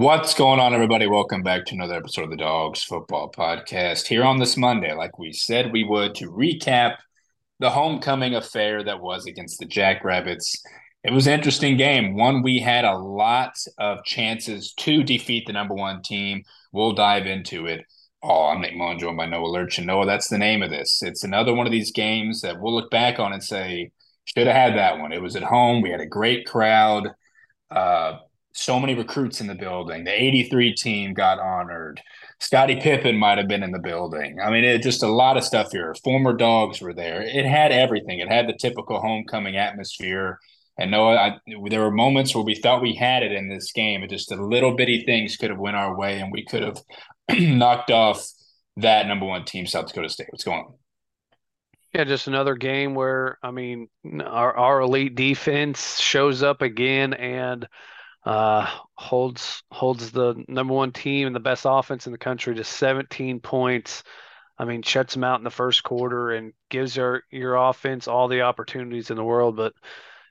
What's going on, everybody? Welcome back to another episode of the Dogs Football Podcast here on this Monday, like we said we would, to recap the homecoming affair that was against the Jackrabbits. It was an interesting game. One, we had a lot of chances to defeat the number one team. We'll dive into it. Oh, I'm Nick Mullen, joined by Noah Lurch. And Noah, that's the name of this. It's another one of these games that we'll look back on and say, should have had that one. It was at home. We had a great crowd. Uh, so many recruits in the building. The 83 team got honored. Scottie Pippen might have been in the building. I mean, it just a lot of stuff here. Former dogs were there. It had everything. It had the typical homecoming atmosphere. And Noah, I, there were moments where we thought we had it in this game. It just the little bitty things could have went our way, and we could have knocked off that number one team, South Dakota State. What's going on? Yeah, just another game where I mean, our our elite defense shows up again and uh, holds holds the number one team and the best offense in the country to 17 points. I mean, shuts them out in the first quarter and gives your your offense all the opportunities in the world, but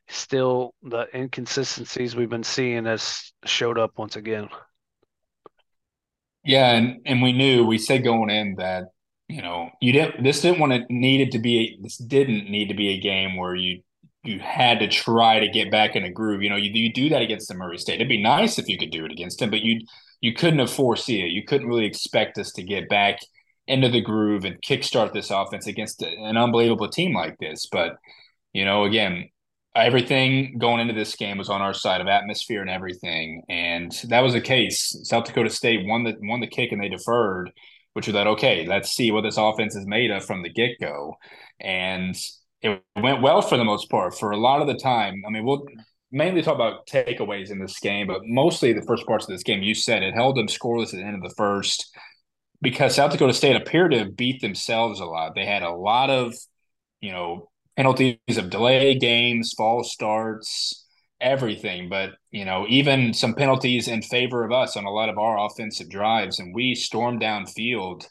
still the inconsistencies we've been seeing has showed up once again. Yeah, and and we knew we said going in that you know you didn't this didn't want to needed to be this didn't need to be a game where you you had to try to get back in a groove. You know, you, you do that against the Murray State. It'd be nice if you could do it against him, but you you couldn't have foresee it. You couldn't really expect us to get back into the groove and kickstart this offense against an unbelievable team like this. But you know, again, everything going into this game was on our side of atmosphere and everything, and that was the case. South Dakota State won the won the kick and they deferred, which was that okay. Let's see what this offense is made of from the get go, and it went well for the most part for a lot of the time. I mean, we'll mainly talk about takeaways in this game, but mostly the first parts of this game. You said it held them scoreless at the end of the first because South Dakota State appeared to beat themselves a lot. They had a lot of, you know, penalties of delay games, false starts, everything. But, you know, even some penalties in favor of us on a lot of our offensive drives. And we stormed downfield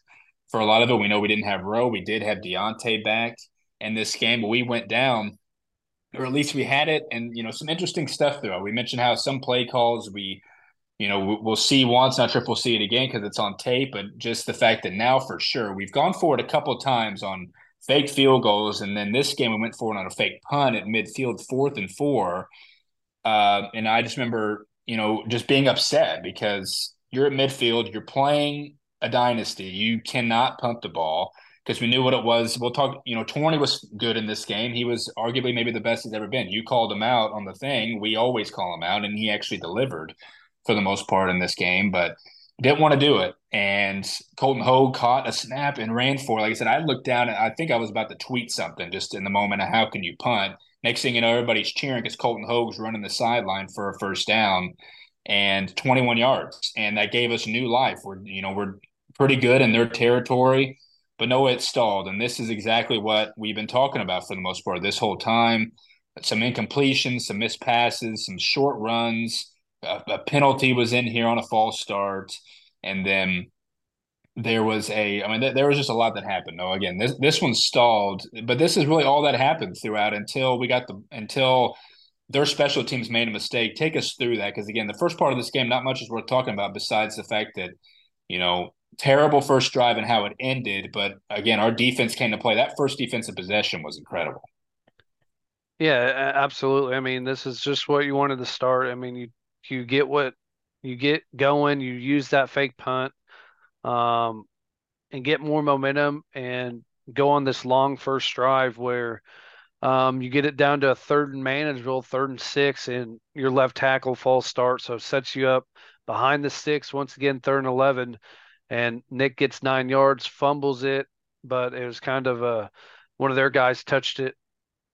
for a lot of it. We know we didn't have Rowe. We did have Deontay back in this game, but we went down, or at least we had it. And, you know, some interesting stuff though. We mentioned how some play calls we, you know, we'll see once, not sure if we'll see it again because it's on tape, but just the fact that now for sure we've gone forward a couple times on fake field goals. And then this game we went forward on a fake punt at midfield, fourth and four. Uh, and I just remember, you know, just being upset because you're at midfield, you're playing a dynasty, you cannot punt the ball because we knew what it was. We'll talk, you know, Torney was good in this game. He was arguably maybe the best he's ever been. You called him out on the thing. We always call him out, and he actually delivered for the most part in this game, but didn't want to do it. And Colton Hogue caught a snap and ran for it. Like I said, I looked down and I think I was about to tweet something just in the moment of how can you punt. Next thing you know, everybody's cheering because Colton Hogue's running the sideline for a first down and 21 yards. And that gave us new life. We're, you know, we're pretty good in their territory but no, it stalled. And this is exactly what we've been talking about for the most part this whole time. Some incompletions, some missed passes, some short runs. A, a penalty was in here on a false start. And then there was a, I mean, th- there was just a lot that happened. No, again, this this one stalled, but this is really all that happened throughout until we got the until their special teams made a mistake. Take us through that because again, the first part of this game, not much is worth talking about besides the fact that you know terrible first drive and how it ended. But again, our defense came to play. That first defensive possession was incredible. Yeah, absolutely. I mean, this is just what you wanted to start. I mean, you you get what you get going. You use that fake punt, um, and get more momentum and go on this long first drive where um, you get it down to a third and manageable, third and six, and your left tackle false start, so sets you up behind the six once again, third and eleven and Nick gets nine yards, fumbles it, but it was kind of a one of their guys touched it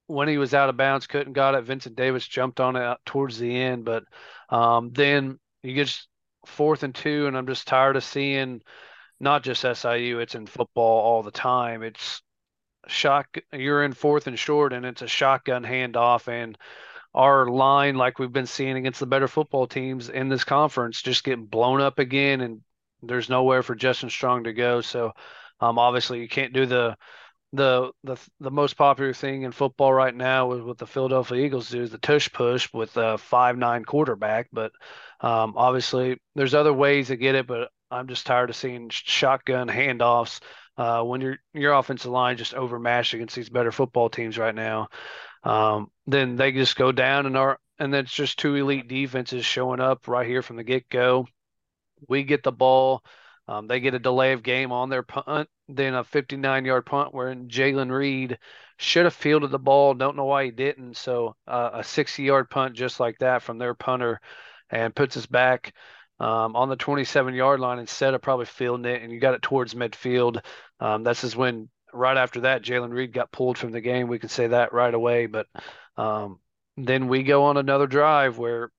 when he was out of bounds, couldn't got it. Vincent Davis jumped on it towards the end, but um, then you get fourth and two, and I'm just tired of seeing not just SIU, it's in football all the time. It's shock you're in fourth and short and it's a shotgun handoff and our line like we've been seeing against the better football teams in this conference just getting blown up again and there's nowhere for Justin Strong to go. So um, obviously you can't do the the the the most popular thing in football right now is what the Philadelphia Eagles do is the tush push with a five nine quarterback. But um, obviously, there's other ways to get it. But I'm just tired of seeing shotgun handoffs uh, when your your offensive line just overmatched against these better football teams right now. Um, then they just go down and are and then it's just two elite defenses showing up right here from the get go. We get the ball. Um, they get a delay of game on their punt, then a 59 yard punt where Jalen Reed should have fielded the ball. Don't know why he didn't. So uh, a 60 yard punt just like that from their punter and puts us back um, on the 27 yard line instead of probably fielding it. And you got it towards midfield. Um, this is when right after that, Jalen Reed got pulled from the game. We can say that right away. But um, then we go on another drive where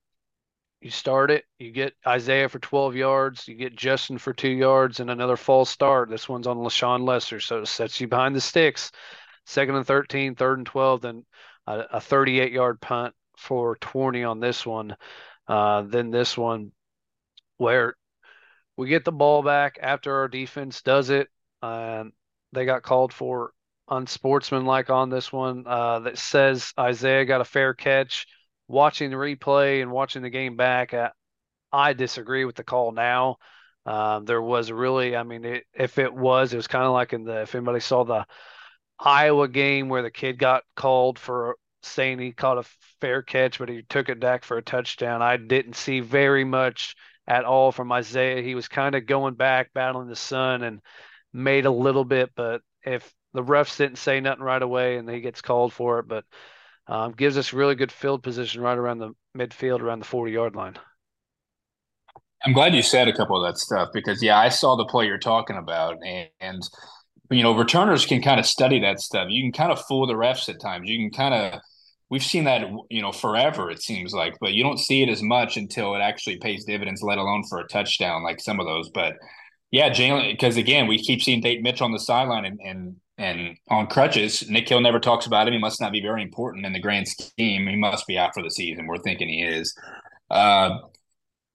you start it, you get Isaiah for 12 yards, you get Justin for two yards, and another false start. This one's on LaShawn Lester, so it sets you behind the sticks. Second and 13, third and 12, then a 38 yard punt for 20 on this one. Uh, then this one where we get the ball back after our defense does it. and they got called for unsportsmanlike on this one uh, that says Isaiah got a fair catch. Watching the replay and watching the game back, uh, I disagree with the call now. Um, there was really, I mean, it, if it was, it was kind of like in the, if anybody saw the Iowa game where the kid got called for saying he caught a fair catch, but he took it back for a touchdown. I didn't see very much at all from Isaiah. He was kind of going back, battling the sun, and made a little bit. But if the refs didn't say nothing right away and he gets called for it, but um, gives us really good field position right around the midfield, around the 40 yard line. I'm glad you said a couple of that stuff because, yeah, I saw the play you're talking about. And, and you know, returners can kind of study that stuff. You can kind of fool the refs at times. You can kind of, we've seen that, you know, forever, it seems like, but you don't see it as much until it actually pays dividends, let alone for a touchdown like some of those. But yeah, Jalen, because again, we keep seeing Dayton Mitchell on the sideline and, and and on crutches. Nick Hill never talks about him. He must not be very important in the grand scheme. He must be out for the season. We're thinking he is. Uh,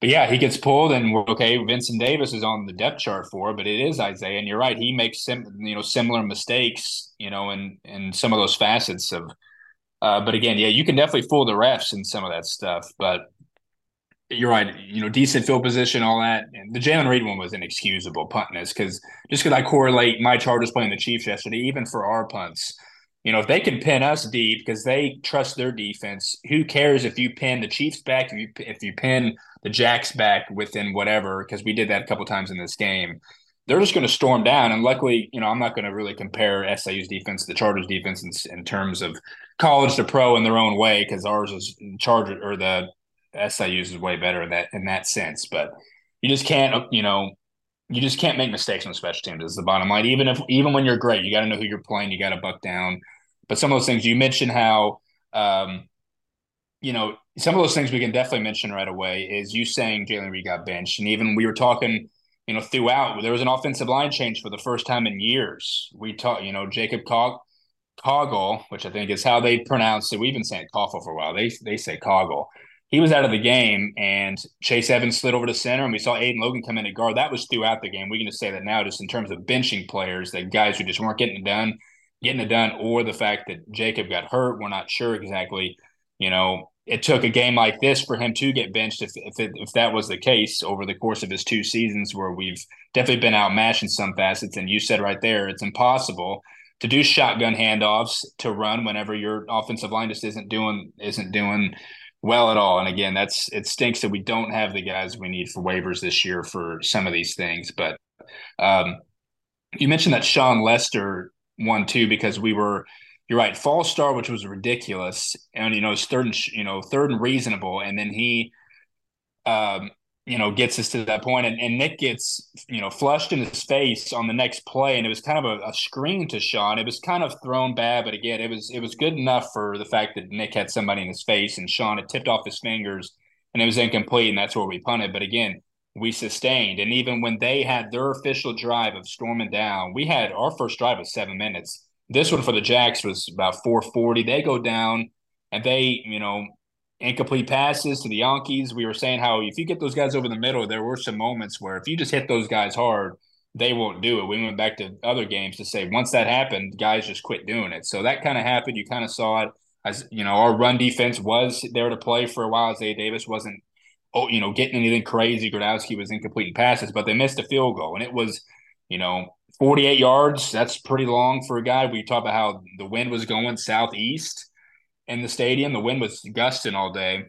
but yeah, he gets pulled, and okay. Vincent Davis is on the depth chart for, but it is Isaiah, and you're right. He makes sim, you know similar mistakes, you know, in in some of those facets of. Uh, but again, yeah, you can definitely fool the refs in some of that stuff. But you're right. You know, decent field position, all that. And the Jaylen Reed one was inexcusable punting because just because I correlate my Chargers playing the Chiefs yesterday, even for our punts, you know, if they can pin us deep because they trust their defense, who cares if you pin the Chiefs back, if you if you pin the Jacks back within whatever? Because we did that a couple times in this game. They're just going to storm down, and luckily, you know, I'm not going to really compare SIU's defense to the Chargers' defense in, in terms of college to pro in their own way because ours is Charger or the SIU is way better in that in that sense. But you just can't, you know, you just can't make mistakes on special teams. Is the bottom line. Even if even when you're great, you got to know who you're playing. You got to buck down. But some of those things you mentioned how, um, you know, some of those things we can definitely mention right away is you saying Jalen Reed got benched, and even we were talking. You know, throughout there was an offensive line change for the first time in years. We talked, you know, Jacob Cog- Coggle, which I think is how they pronounce it. We've been saying Coughle for a while. They they say Coggle he was out of the game and Chase Evans slid over to center and we saw Aiden Logan come in at guard. That was throughout the game. We can just say that now, just in terms of benching players, that guys who just weren't getting it done, getting it done, or the fact that Jacob got hurt. We're not sure exactly. You know, it took a game like this for him to get benched. If if, it, if that was the case over the course of his two seasons, where we've definitely been outmatched in some facets, and you said right there, it's impossible to do shotgun handoffs to run whenever your offensive line just isn't doing isn't doing well at all. And again, that's it stinks that we don't have the guys we need for waivers this year for some of these things. But um, you mentioned that Sean Lester won too because we were you're right, false star, which was ridiculous, and you know, third and you know, third and reasonable, and then he um you know, gets us to that point. And, and Nick gets, you know, flushed in his face on the next play. And it was kind of a, a, screen to Sean. It was kind of thrown bad, but again, it was it was good enough for the fact that Nick had somebody in his face and Sean had tipped off his fingers and it was incomplete, and that's where we punted. But again, we sustained. And even when they had their official drive of storming down, we had our first drive was seven minutes. This one for the Jacks was about 440. They go down and they, you know, incomplete passes to the Jankes. We were saying how if you get those guys over the middle, there were some moments where if you just hit those guys hard, they won't do it. We went back to other games to say once that happened, guys just quit doing it. So that kind of happened. You kind of saw it as you know, our run defense was there to play for a while. Isaiah Davis wasn't, oh, you know, getting anything crazy. Gronowski was incomplete passes, but they missed a field goal, and it was, you know, 48 yards. That's pretty long for a guy. We talk about how the wind was going southeast in the stadium. The wind was gusting all day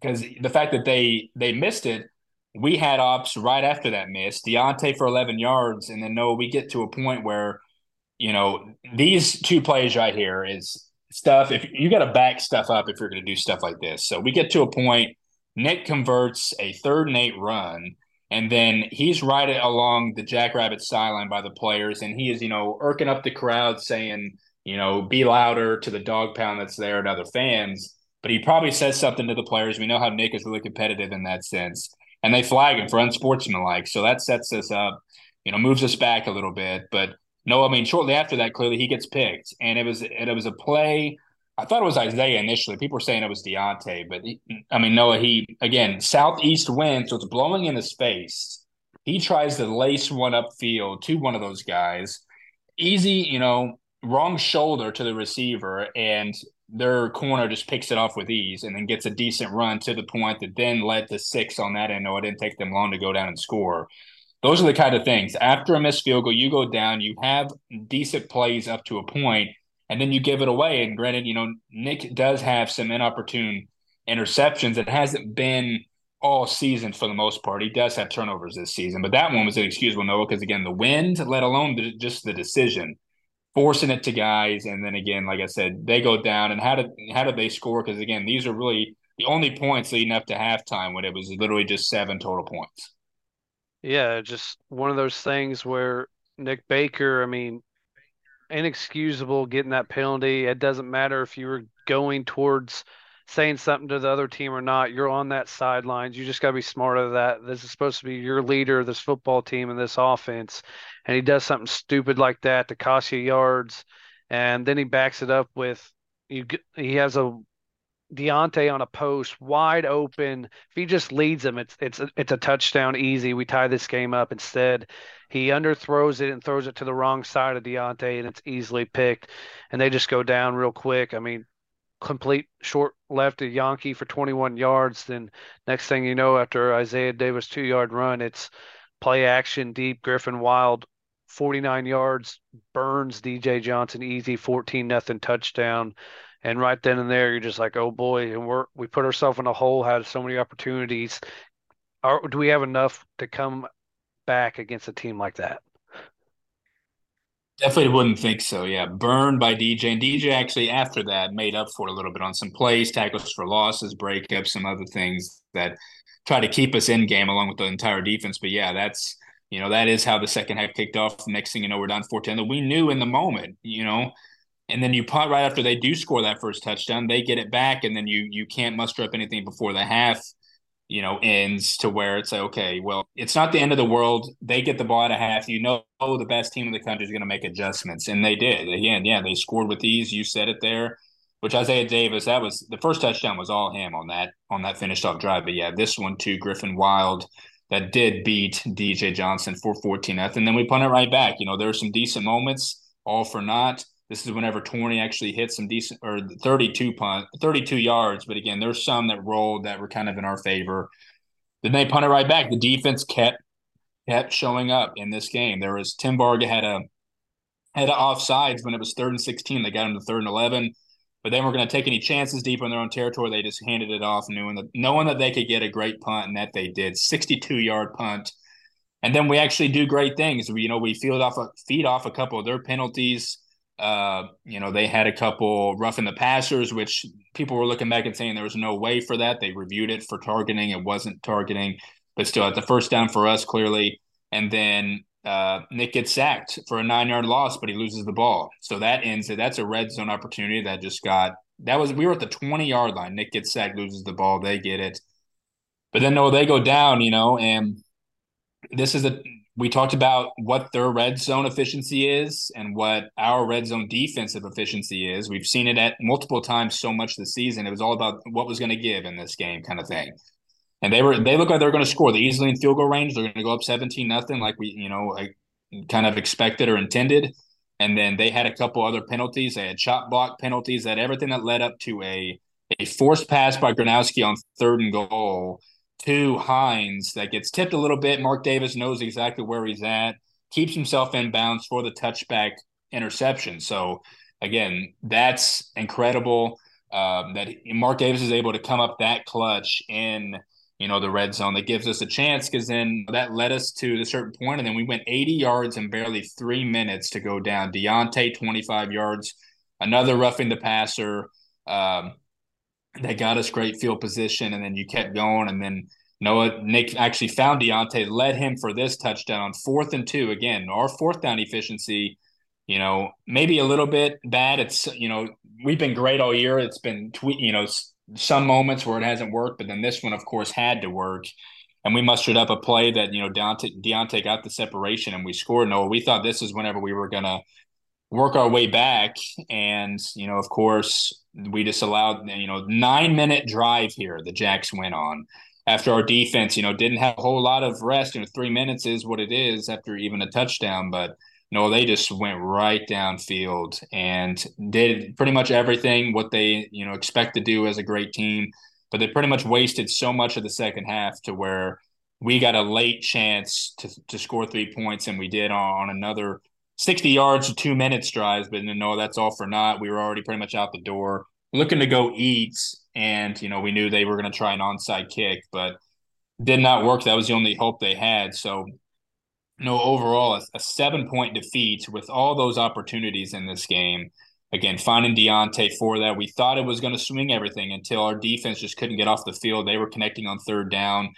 because the fact that they they missed it we had ops right after that miss. Deontay for 11 yards. And then, no, we get to a point where, you know, these two plays right here is stuff. If you got to back stuff up if you're going to do stuff like this. So we get to a point, Nick converts a third and eight run. And then he's right along the Jackrabbit sideline by the players. And he is, you know, irking up the crowd saying, you know, be louder to the dog pound that's there and other fans. But he probably says something to the players. We know how Nick is really competitive in that sense and they flag him for unsportsmanlike. So that sets us up, you know, moves us back a little bit. But no, I mean, shortly after that, clearly he gets picked, and it was and it was a play. I thought it was Isaiah initially. People were saying it was Deontay, but he, I mean, Noah. He again southeast wind, so it's blowing in his face. He tries to lace one upfield to one of those guys. Easy, you know, wrong shoulder to the receiver, and their corner just picks it off with ease and then gets a decent run to the point that then led to six on that end. No, it didn't take them long to go down and score. Those are the kind of things. After a missed field goal, you go down, you have decent plays up to a point, and then you give it away. And granted, you know, Nick does have some inopportune interceptions. It hasn't been all season for the most part. He does have turnovers this season, but that one was inexcusable, Noah, because again, the wind, let alone the, just the decision forcing it to guys, and then again, like I said, they go down. And how did how did they score? Because again, these are really the only points leading up to halftime when it was literally just seven total points. Yeah, just one of those things where Nick Baker, I mean, inexcusable getting that penalty. It doesn't matter if you were going towards saying something to the other team or not. You're on that sidelines. You just got to be smart of that. This is supposed to be your leader this football team and this offense. And he does something stupid like that to cost you yards. And then he backs it up with you. He has a Deontay on a post wide open. If he just leads him, it's it's it's a touchdown easy. We tie this game up. Instead, he underthrows it and throws it to the wrong side of Deontay, and it's easily picked. And they just go down real quick. I mean, complete short left to Janke for 21 yards. Then next thing you know, after Isaiah Davis two yard run, it's play action deep. Griffin Wilde 49 yards burns DJ Johnson easy 14 nothing touchdown. And right then and there, you're just like, oh boy, and we're we put ourselves in a hole. Had so many opportunities. Are, do we have enough to come back against a team like that? Definitely wouldn't think so. Yeah, burned by DJ, and DJ actually after that made up for a little bit on some plays, tackles for losses, breakups, some other things that try to keep us in game along with the entire defense. But yeah, that's you know that is how the second half kicked off. The Next thing you know, we're down 14. We knew in the moment, you know, and then you punt right after they do score that first touchdown, they get it back, and then you you can't muster up anything before the half you know, ends to where it's like, okay, well, it's not the end of the world. They get the ball at a half. You know, the best team in the country is going to make adjustments, and they did. Again, yeah, they scored with ease. You said it there. Which Isaiah Davis, that was the first touchdown was all him on that on that finished off drive. But yeah, this one too, Griffin Wilde, that did beat DJ Johnson for 14 And then we punt it right back. You know, there were some decent moments, all for naught. This is whenever Torney actually hit some decent or 32 punt, 32 yards. But again, there's some that rolled that were kind of in our favor. Then they punted right back. The defense kept kept showing up in this game. There was Tim Varga had a had a offsides when it was third and 16. They got him to third and 11, but they weren't going to take any chances deep in their own territory. They just handed it off, knowing that knowing that they could get a great punt, and that they did. 62 yard punt. And then we actually do great things. We, you know, we field off a feed off a couple of their penalties. Uh, you know, they had a couple roughing the passers, which people were looking back and saying there was no way for that. They reviewed it for targeting. It wasn't targeting, but still at the first down for us, clearly. And then uh, Nick gets sacked for a nine yard loss, but he loses the ball. So that ends it. That's a red zone opportunity that just got that was we were at the 20 yard line. Nick gets sacked, loses the ball, they get it. But then no, they go down, you know, and this is a we talked about what their red zone efficiency is and what our red zone defensive efficiency is. We've seen it at multiple times so much this season. It was all about what was going to give in this game, kind of thing. and they were they look like they're going to score. They're easily in field goal range. They're going to go up seventeen nothing, like we you know like kind of expected or intended. And then they had a couple other penalties. They had chop block penalties. That everything that led up to a a forced pass by Gronowski on third and goal to Heins that gets tipped a little bit. Mark Davis knows exactly where he's at, keeps himself in bounds for the touchback interception. So again, that's incredible um, that Mark Davis is able to come up that clutch in you know the red zone that gives us a chance because then that led us to a certain point and then we went 80 yards in barely three minutes to go down Diontae 25 yards another roughing the passer um, that got us great field position and then you kept going and then Noah Nick actually found Diontae led him for this touchdown fourth and two again our fourth down efficiency you know, maybe a little bit bad. It's you know, we've been great all year. It's been tweet, you know, some moments where it hasn't worked, but then this one, of course, had to work. And we mustered up a play that you know Diontae, Diontae got the separation and we scored. No, we thought this is whenever we were gonna work our way back, and you know, of course, we just allowed you know nine minute drive here. The Jacks went on after our defense, you know, didn't have a whole lot of rest. You know, three minutes is what it is after even a touchdown, but no, they just went right downfield and did pretty much everything what they you know expect to do as a great team. But they pretty much wasted so much of the second half to where we got a late chance to to score three points, and we did on, on another sixty yards to two minutes drives. But no, that's all for naught. We were already pretty much out the door, looking to go eat, and you know we knew they were going to try an onside kick, but did not work. That was the only hope they had. So know, overall, a, a seven point defeat with all those opportunities in this game. Again, finding Diontae for that. We thought it was going to swing everything until our defense just couldn't get off the field. They were connecting on third down.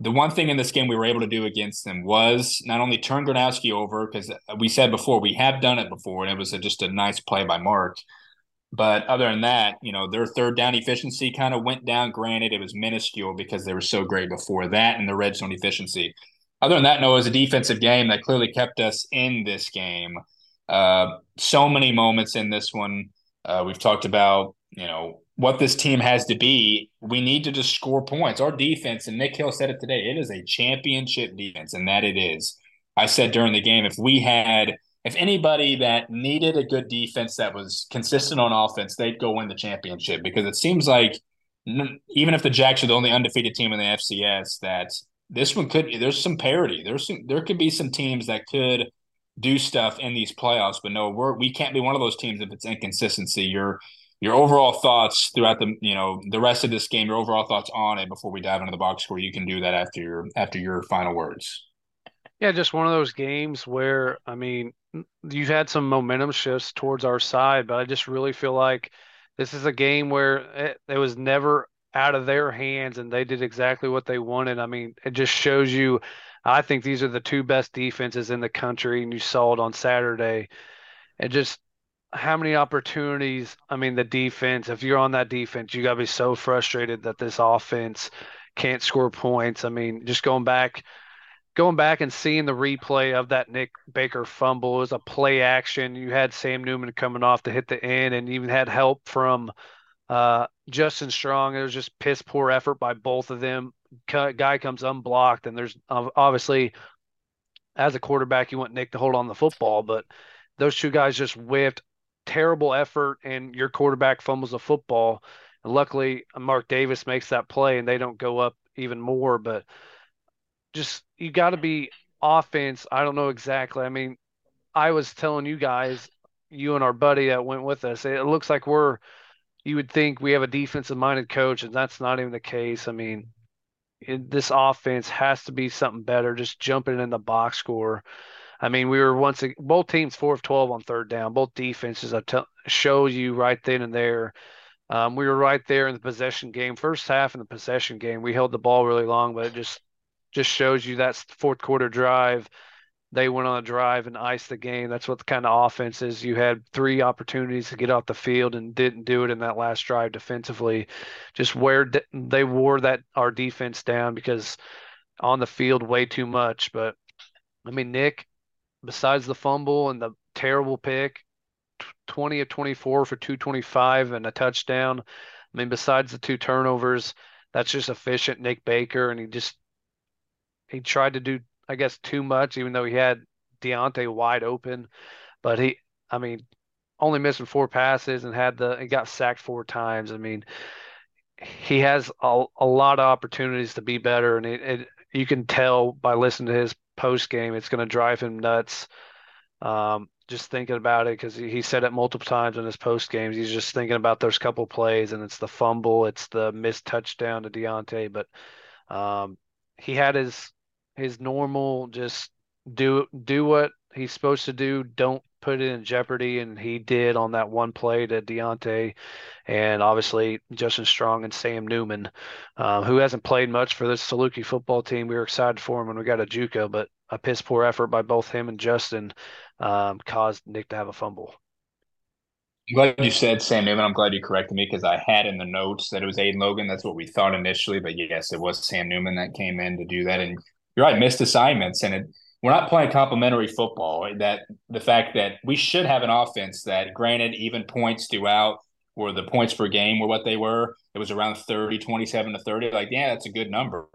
The one thing in this game we were able to do against them was not only turn Gronowski over, because we said before, we have done it before, and it was a, just a nice play by Mark. But other than that, you know, their third down efficiency kind of went down. Granted, it was minuscule because they were so great before that, and the red zone efficiency other than that, no, it was a defensive game that clearly kept us in this game. Uh, so many moments in this one. Uh, we've talked about, you know, what this team has to be. We need to just score points. Our defense, and Nick Hill said it today, it is a championship defense, and that it is. I said during the game, if we had, if anybody that needed a good defense that was consistent on offense, they'd go win the championship because it seems like even if the Jacks are the only undefeated team in the FCS, that this one could there's some parity. There's some there could be some teams that could do stuff in these playoffs, but no, we're we can't be one of those teams if it's inconsistency. Your your overall thoughts throughout the you know the rest of this game, your overall thoughts on it before we dive into the box score. You can do that after your after your final words. Yeah, just one of those games where I mean you've had some momentum shifts towards our side, but I just really feel like this is a game where it, it was never out of their hands and they did exactly what they wanted. I mean, it just shows you I think these are the two best defenses in the country and you saw it on Saturday. And just how many opportunities, I mean, the defense, if you're on that defense, you got to be so frustrated that this offense can't score points. I mean, just going back going back and seeing the replay of that Nick Baker fumble was a play action. You had Sam Newman coming off to hit the end and even had help from uh, Justin Strong, it was just piss poor effort by both of them. Guy comes unblocked, and there's obviously, as a quarterback, you want Nick to hold on the football, but those two guys just whiffed. Terrible effort, and your quarterback fumbles a football. And luckily, Mark Davis makes that play, and they don't go up even more. But just you got to be offense. I don't know exactly. I mean, I was telling you guys, you and our buddy that went with us, it looks like we're you would think we have a defensive minded coach, and that's not even the case. I mean, it, this offense has to be something better. Just jumping in the box score. I mean, we were once both teams four of twelve on third down. Both defenses I tell show you right then and there. Um, we were right there in the possession game. First half in the possession game, we held the ball really long, but it just just shows you that fourth quarter drive they went on a drive and iced the game. That's what the kind of offense is. You had three opportunities to get off the field and didn't do it in that last drive defensively. Just where they wore that our defense down because on the field way too much. But I mean, Nick, besides the fumble and the terrible pick, 20 of 24 for 225 and a touchdown. I mean, besides the two turnovers, that's just efficient Nick Baker, and he just he tried to do I guess too much, even though he had Diontae wide open. But he, I mean, only missing four passes and had the he got sacked four times. I mean, he has a, a lot of opportunities to be better, and it, it you can tell by listening to his post game, it's going to drive him nuts. Um, just thinking about it because he, said it multiple times in his post games. He's just thinking about those couple plays, and it's the fumble, it's the missed touchdown to Diontae. But um, he had his his normal just do do what he's supposed to do. Don't put it in jeopardy, and he did on that one play to Diontae, and obviously Justin Strong and Sam Newman, um, who hasn't played much for this Saluki football team. We were excited for him when we got a JUCO, but a piss poor effort by both him and Justin um, caused Nick to have a fumble. I'm glad you said Sam Newman. I'm glad you corrected me because I had in the notes that it was Aiden Logan. That's what we thought initially, but yes, it was Sam Newman that came in to do that. And you're right, missed assignments, and it we're not playing complementary football. That the fact that we should have an offense that, granted, even points throughout where the points per game were what they were. It was around 30, 27 to 30. Like, yeah, that's a good number.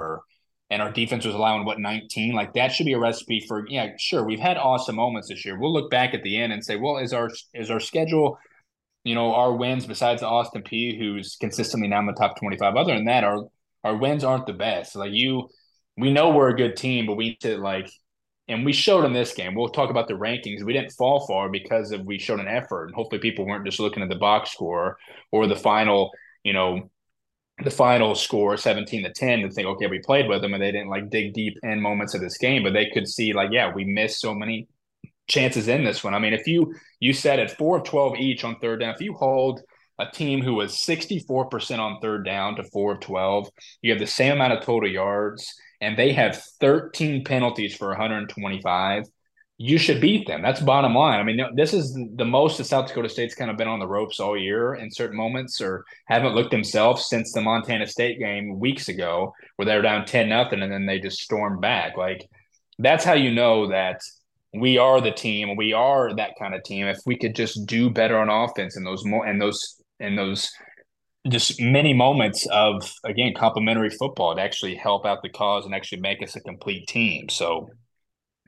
And our defense was allowing what 19. Like that should be a recipe for yeah, sure. We've had awesome moments this year. We'll look back at the end and say, well, is our is our schedule, you know, our wins besides Austin Peay, who's consistently now in the top 25. Other than that, our our wins aren't the best. Like you, we know we're a good team, but we need to like and we showed in this game. We'll talk about the rankings. We didn't fall far because of we showed an effort, and hopefully people weren't just looking at the box score or the final, you know, the final score 17 to 10 and think, okay, we played with them, and they didn't like dig deep in moments of this game, but they could see like, yeah, we missed so many chances in this one. I mean, if you you said at four of 12 each on third down, if you hold a team who was 64% on third down to four of 12, you have the same amount of total yards and they have 13 penalties for 125, you should beat them. That's bottom line. I mean, this is the most that South Dakota State's kind of been on the ropes all year in certain moments, or haven't looked themselves since the Montana State game weeks ago, where they were down 10 nothing and then they just stormed back. Like, that's how you know that we are the team. We are that kind of team. If we could just do better on offense and those more and those and those just many moments of again complimentary football to actually help out the cause and actually make us a complete team. So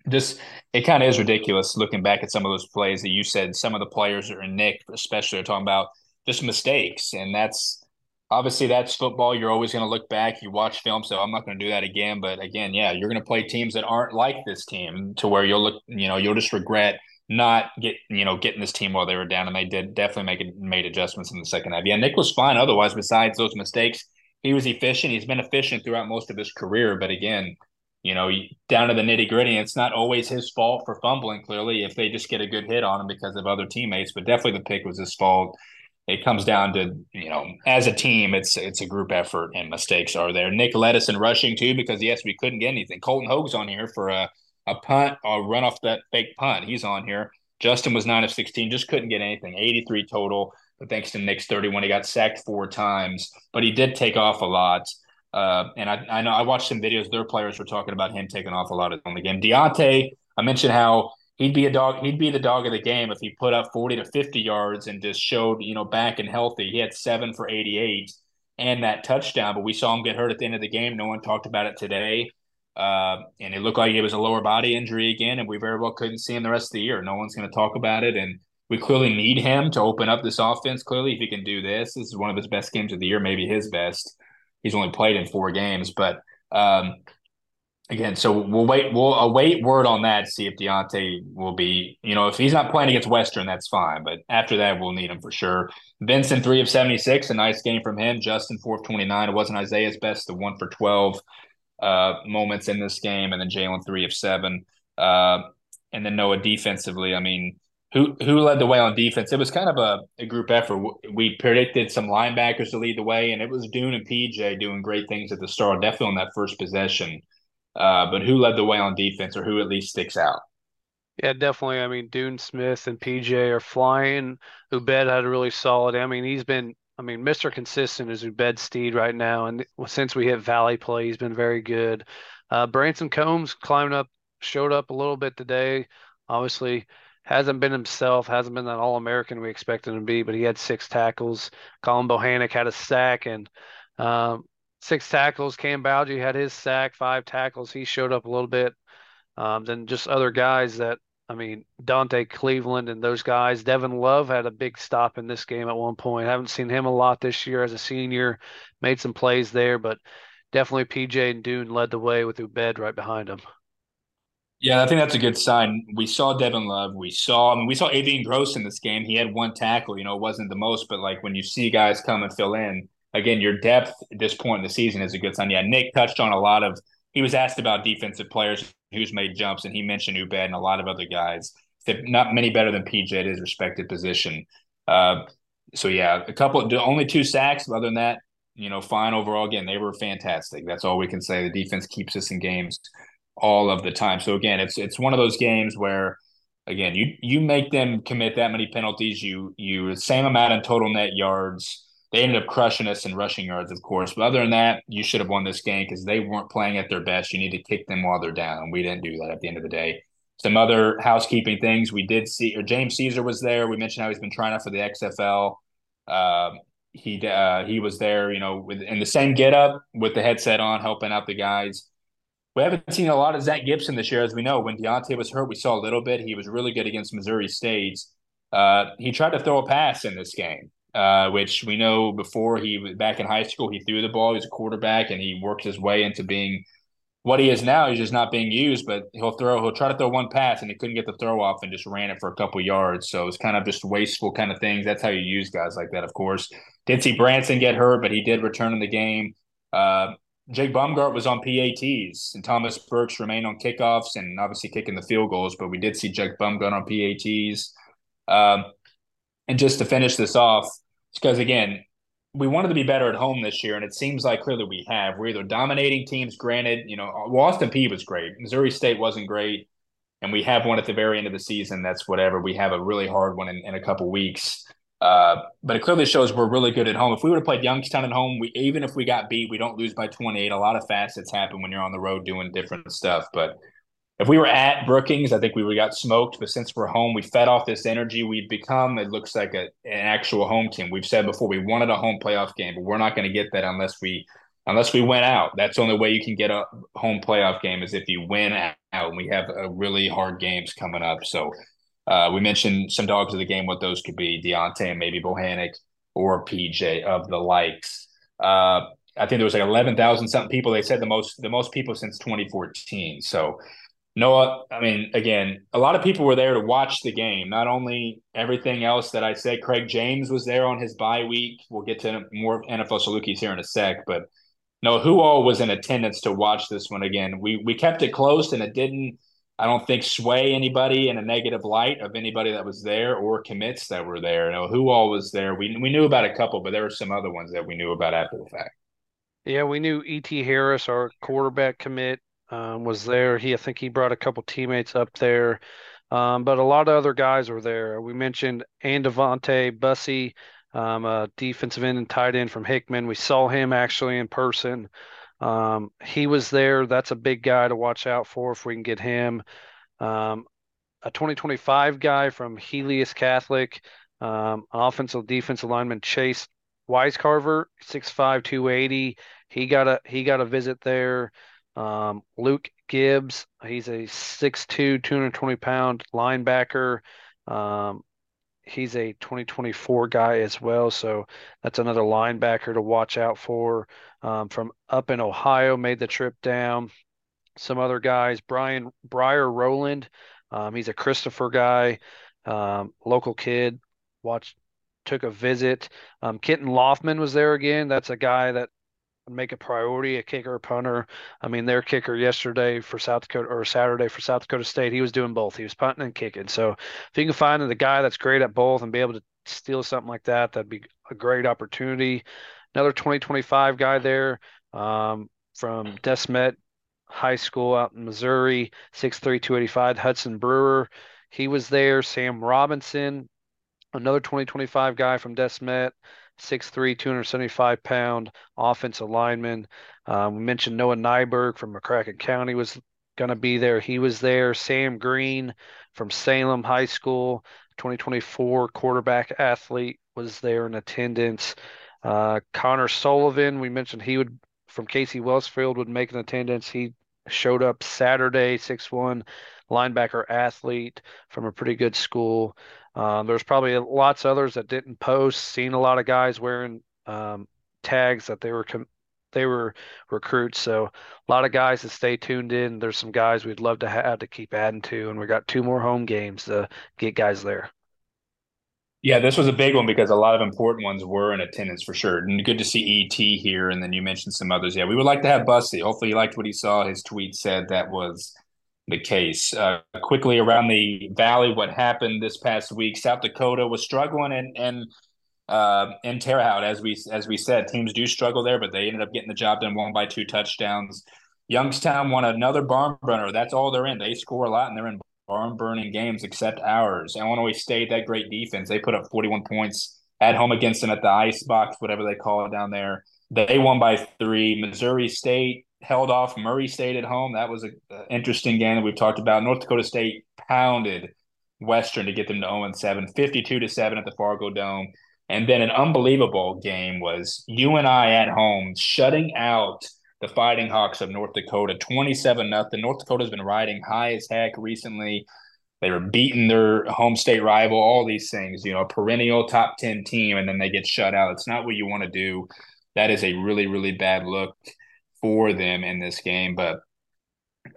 just it kind of is ridiculous looking back at some of those plays that you said some of the players are Nick especially are talking about just mistakes. And that's obviously that's football. You're always going to look back you watch film so I'm not going to do that again. But again yeah you're going to play teams that aren't like this team to where you'll look you know you'll just regret not get you know getting this team while they were down, and they did definitely make it, made adjustments in the second half. Yeah, Nick was fine. Otherwise, besides those mistakes, he was efficient. He's been efficient throughout most of his career. But again, you know, down to the nitty gritty, it's not always his fault for fumbling. Clearly, if they just get a good hit on him because of other teammates, but definitely the pick was his fault. It comes down to you know, as a team, it's it's a group effort, and mistakes are there. Nick led us in rushing too because yes, we couldn't get anything. Colton Hogue's on here for a a punt or run off that fake punt. He's on here. Justin was nine of 16, just couldn't get anything. 83 total, but thanks to Nick's 31, he got sacked four times, but he did take off a lot. Uh, and I, I know I watched some videos. Their players were talking about him taking off a lot on the game. Diontae, I mentioned how he'd be a dog. He'd be the dog of the game if he put up 40 to 50 yards and just showed, you know, back and healthy. He had seven for 88 and that touchdown, but we saw him get hurt at the end of the game. No one talked about it today. Uh, and it looked like it was a lower body injury again, and we very well couldn't see him the rest of the year. No one's going to talk about it, and we clearly need him to open up this offense. Clearly, if he can do this, this is one of his best games of the year, maybe his best. He's only played in four games, but um, again, so we'll wait. We'll await word on that. See if Diontae will be. You know, if he's not playing against Western, that's fine. But after that, we'll need him for sure. Vincent three of seventy six, a nice game from him. Justin four of twenty nine. It wasn't Isaiah's best, the one for twelve uh, moments in this game, and then Jalen three of seven, uh, and then Noah defensively. I mean, who who led the way on defense? It was kind of a, a group effort. We predicted some linebackers to lead the way, and it was Dune and PJ doing great things at the start, definitely on that first possession. Uh, but who led the way on defense, or who at least sticks out? Yeah, definitely. I mean, Dune Smith and PJ are flying. Ubed had a really solid. I mean, he's been I mean, Mr. Consistent is Ubed Steed right now, and since we hit Valley play, he's been very good. Uh, Branson Combs climbed up, showed up a little bit today. Obviously, hasn't been himself, hasn't been that All American we expected him to be, but he had six tackles. Colin Bohannon had a sack, and um, six tackles. Cam Bowdy had his sack, five tackles. He showed up a little bit. Um, then just other guys that I mean, Dante Cleveland and those guys. Devin Love had a big stop in this game at one point. Haven't seen him a lot this year as a senior. Made some plays there, but definitely PJ and Dune led the way with Ubed right behind him. Yeah, I think that's a good sign. We saw Devin Love. We saw, I mean, we saw Avian Gross in this game. He had one tackle. You know, it wasn't the most, but like when you see guys come and fill in, again, your depth at this point in the season is a good sign. Yeah, Nick touched on a lot of. He was asked about defensive players who's made jumps, and he mentioned Ubed and a lot of other guys. Not many better than PJ at his respected position. Uh, so yeah, a couple, only two sacks. Other than that, you know, fine overall. Again, they were fantastic. That's all we can say. The defense keeps us in games all of the time. So again, it's it's one of those games where again you you make them commit that many penalties. You you same amount in total net yards. They ended up crushing us in rushing yards, of course. But other than that, you should have won this game because they weren't playing at their best. You need to kick them while they're down. We didn't do that at the end of the day. Some other housekeeping things we did see. Or James Caesar was there. We mentioned how he's been trying out for the XFL. Uh, he uh, he was there, you know, with, in the same getup with the headset on, helping out the guys we haven't seen a lot of Zach Gibson this year, as we know. When Deontay was hurt, we saw a little bit. He was really good against Missouri State. Uh, he tried to throw a pass in this game, uh, which we know before he was back in high school, he threw the ball. He's a quarterback, and he worked his way into being what he is now. He's just not being used, but he'll throw. He'll try to throw one pass, and he couldn't get the throw off, and just ran it for a couple yards. So it's kind of just wasteful kind of things. That's how you use guys like that, of course. Did see Branson get hurt, but he did return in the game. Uh, Jake Baumgart was on PATs and Thomas Burks remained on kickoffs and obviously kicking the field goals, but we did see Jake Baumgart on PATs. Um, and just to finish this off, because again, we wanted to be better at home this year, and it seems like clearly we have. We're either dominating teams, granted, you know, Austin Peay was great. Missouri State wasn't great. And we have one at the very end of the season. That's whatever. We have a really hard one in, in a couple weeks. Uh, but it clearly shows we're really good at home. If we would have played Youngstown at home, we even if we got beat, we don't lose by 28. A lot of facets happen when you're on the road doing different stuff. But if we were at Brookings, I think we would got smoked. But since we're home, we fed off this energy. We've become, it looks like a, an actual home team. We've said before we wanted a home playoff game, but we're not going to get that unless we unless we went out. That's the only way you can get a home playoff game is if you win out. And we have a really hard games coming up. So uh, we mentioned some dogs of the game, what those could be Deontay and maybe Bohannic or PJ of the likes. Uh, I think there was like 11,000 something people. They said the most, the most people since 2014. So Noah, I mean, again, a lot of people were there to watch the game. Not only everything else that I said, Craig James was there on his bye week. We'll get to more NFL Salukis here in a sec, but no, who all was in attendance to watch this one again? We we kept it close and it didn't I don't think sway anybody in a negative light of anybody that was there or commits that were there. No, who all was there? We we knew about a couple, but there were some other ones that we knew about after the fact. Yeah, we knew E.T. Harris, our quarterback commit, um, was there. He, I think, he brought a couple teammates up there, um, but a lot of other guys were there. We mentioned Andavante Bussy, um, a defensive end and tight end from Hickman. We saw him actually in person. Um, he was there. That's a big guy to watch out for if we can get him. Um, a 2025 guy from Helias Catholic, um, offensive defensive lineman Chase Wisecarver, 6'5", 280. He got a he got a visit there. Um, Luke Gibbs, he's a 6'2", 220 pound linebacker. Um, he's a 2024 guy as well. So that's another linebacker to watch out for um, from up in Ohio, made the trip down. Some other guys, Brian Briar Rowland, um, he's a Christopher guy, um, local kid. Watched, took a visit. Um, Kenton Loftman was there again. That's a guy that make a priority, a kicker, a punter. I mean, their kicker yesterday for South Dakota or Saturday for South Dakota State, he was doing both. He was punting and kicking. So if you can find the guy that's great at both and be able to steal something like that, that'd be a great opportunity. Another 2025 guy there um, from Desmet High School out in Missouri, 6'3", 285, Hudson Brewer. He was there. Sam Robinson, another 2025 guy from Desmet. 6'3", 275 pound offensive lineman. Um, we mentioned Noah Nyberg from McCracken County was going to be there. He was there. Sam Green from Salem High School, 2024 quarterback athlete, was there in attendance. Uh, Connor Sullivan, we mentioned he would from Casey-Westfield would make an attendance. He showed up Saturday, six one linebacker athlete from a pretty good school. Um, there's probably lots of others that didn't post. Seen a lot of guys wearing um, tags that they were com- they were recruits. So a lot of guys to stay tuned in. There's some guys we'd love to have to keep adding to, and we got two more home games to get guys there. Yeah, this was a big one because a lot of important ones were in attendance for sure. And good to see ET here. And then you mentioned some others. Yeah, we would like to have Bussy. Hopefully, he liked what he saw. His tweet said that was the case. Uh, quickly around the valley, what happened this past week? South Dakota was struggling, and and uh, in Terre Haute, as we as we said, teams do struggle there, but they ended up getting the job done, won by two touchdowns. Youngstown won another barn burner. That's all they're in. They score a lot, and they're in barn burning games except ours. Illinois State, that great defense, they put up 41 points at home against them at the ice box, whatever they call it down there. They won by three. Missouri State held off Murray State at home. That was an interesting game that we've talked about. North Dakota State pounded Western to get them to 0 7, 52 to 7 at the Fargo Dome. And then an unbelievable game was you and I at home shutting out the Fighting Hawks of North Dakota, 27 nothing. North Dakota's been riding high as heck recently. They were beating their home state rival, all these things, you know, a perennial top 10 team, and then they get shut out. It's not what you want to do. That is a really, really bad look for them in this game. But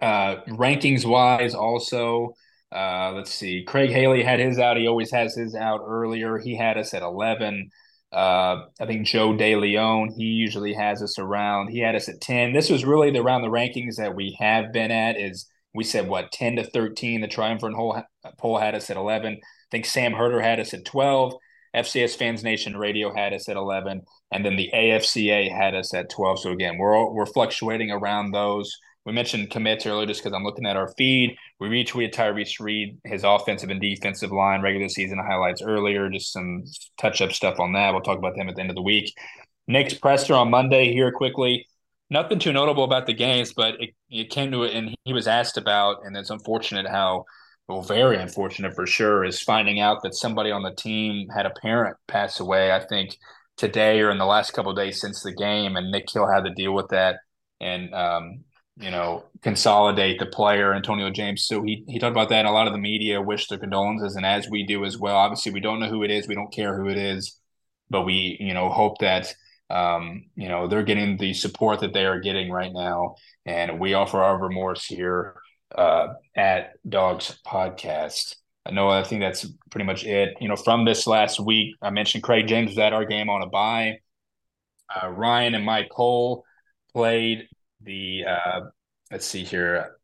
uh, rankings wise, also, uh, let's see. Craig Haley had his out. He always has his out earlier. He had us at 11. Uh, I think Joe De Leon, he usually has us around. He had us at 10. This was really the, around the rankings that we have been at is we said what 10 to 13. The Triumvirate poll had us at 11. I think Sam Herder had us at 12. FCS Fans Nation Radio had us at 11, and then the AFCA had us at 12. So again, we're all, we're fluctuating around those. We mentioned commits earlier just because I'm looking at our feed. We retweeted Tyrese Reed, his offensive and defensive line regular season highlights earlier, just some touch up stuff on that. We'll talk about them at the end of the week. Nick's presser on Monday here quickly. Nothing too notable about the games, but it, it came to it, and he was asked about, and it's unfortunate how, well, very unfortunate for sure, is finding out that somebody on the team had a parent pass away. I think today or in the last couple days since the game, and Nick Hill had to deal with that. And um, you know, consolidate the player, Antonio James. So he, he talked about that. And a lot of the media wish their condolences, and as we do as well. Obviously, we don't know who it is. We don't care who it is, but we, you know, hope that, um, you know, they're getting the support that they are getting right now. And we offer our remorse here uh, at Dogs Podcast. I know I think that's pretty much it. You know, from this last week, I mentioned Craig James was at our game on a bye. Uh, Ryan and Mike Cole played the uh, let's see here.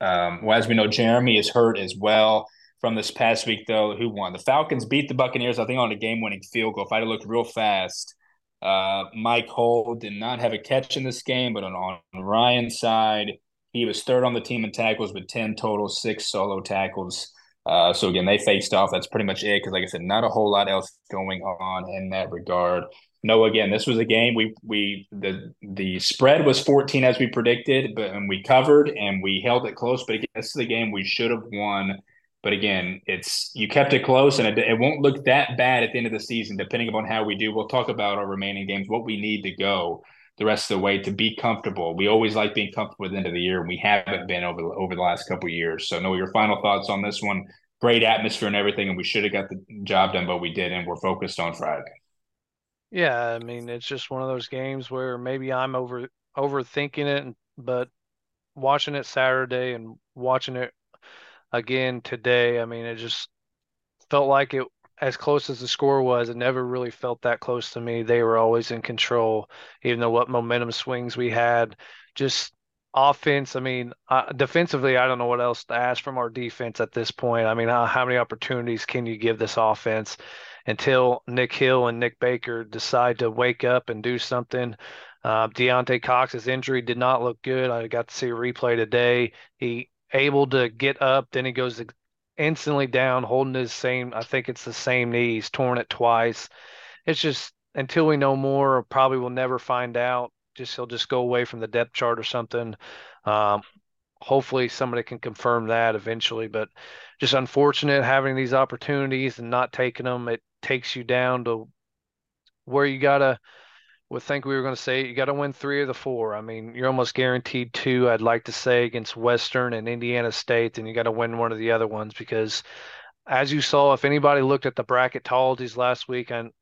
Um, well, as we know, Jeremy is hurt as well from this past week, though. Who won? The Falcons beat the Buccaneers, I think, on a game winning field goal. If I'd have looked real fast, uh, Mike Cole did not have a catch in this game, but on, on Ryan's side, he was third on the team in tackles with 10 total, six solo tackles. Uh, so again, they faced off. That's pretty much it because, like I said, not a whole lot else going on in that regard no, again, this was a game we we the the spread was 14 as we predicted, but and we covered and we held it close. But again, this is the game we should have won. But again, it's you kept it close, and it, it won't look that bad at the end of the season, depending upon how we do. We'll talk about our remaining games, what we need to go the rest of the way to be comfortable. We always like being comfortable at the end of the year, and we haven't been over over the last couple years. So, know your final thoughts on this one. Great atmosphere and everything, and we should have got the job done, but we did, and we're focused on Friday. Yeah, I mean, it's just one of those games where maybe I'm over overthinking it, but watching it Saturday and watching it again today, I mean, it just felt like it as close as the score was, it never really felt that close to me. They were always in control, even though what momentum swings we had. Just offense, I mean, uh, defensively, I don't know what else to ask from our defense at this point. I mean, how, how many opportunities can you give this offense? until Nick Hill and Nick Baker decide to wake up and do something. Uh, Deontay Cox's injury did not look good. I got to see a replay today. He able to get up, then he goes instantly down, holding his same. I think it's the same knee. He's torn it twice. It's just until we know more, probably we'll never find out. Just he'll just go away from the depth chart or something. Um, hopefully somebody can confirm that eventually, but just unfortunate having these opportunities and not taking them. It takes you down to where you gotta would think we were going to say you got to win three of the four. I mean, you're almost guaranteed two. I'd like to say against Western and Indiana State, and you got to win one of the other ones because, as you saw, if anybody looked at the bracketologies last week, and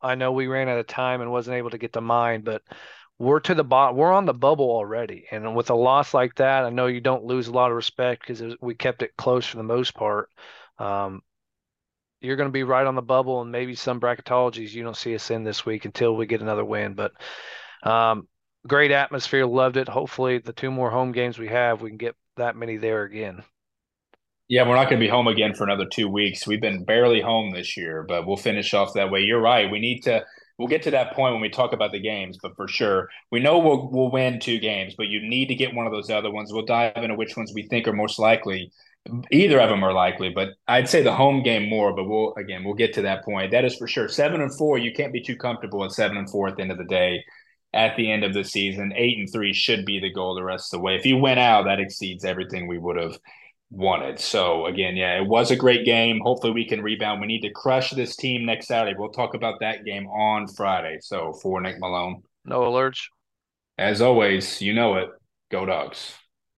I know we ran out of time and wasn't able to get to mine, but we're to the bottom. We're on the bubble already, and with a loss like that, I know you don't lose a lot of respect because we kept it close for the most part. Um, you're going to be right on the bubble, and maybe some bracketologies you don't see us in this week until we get another win. But um, great atmosphere, loved it. Hopefully, the two more home games we have, we can get that many there again. Yeah, we're not going to be home again for another two weeks. We've been barely home this year, but we'll finish off that way. You're right. We need to. We'll get to that point when we talk about the games, but for sure, we know we'll we'll win two games, but you need to get one of those other ones. We'll dive into which ones we think are most likely Either of them are likely, but I'd say the home game more. But we'll again, we'll get to that point. That is for sure. Seven and four, you can't be too comfortable at seven and four at the end of the day. At the end of the season, eight and three should be the goal the rest of the way. If you win out, that exceeds everything we would have wanted. So again, yeah, it was a great game. Hopefully we can rebound. We need to crush this team next Saturday. We'll talk about that game on Friday. So for Nick Malone. No alerts. As always, you know it. Go dogs.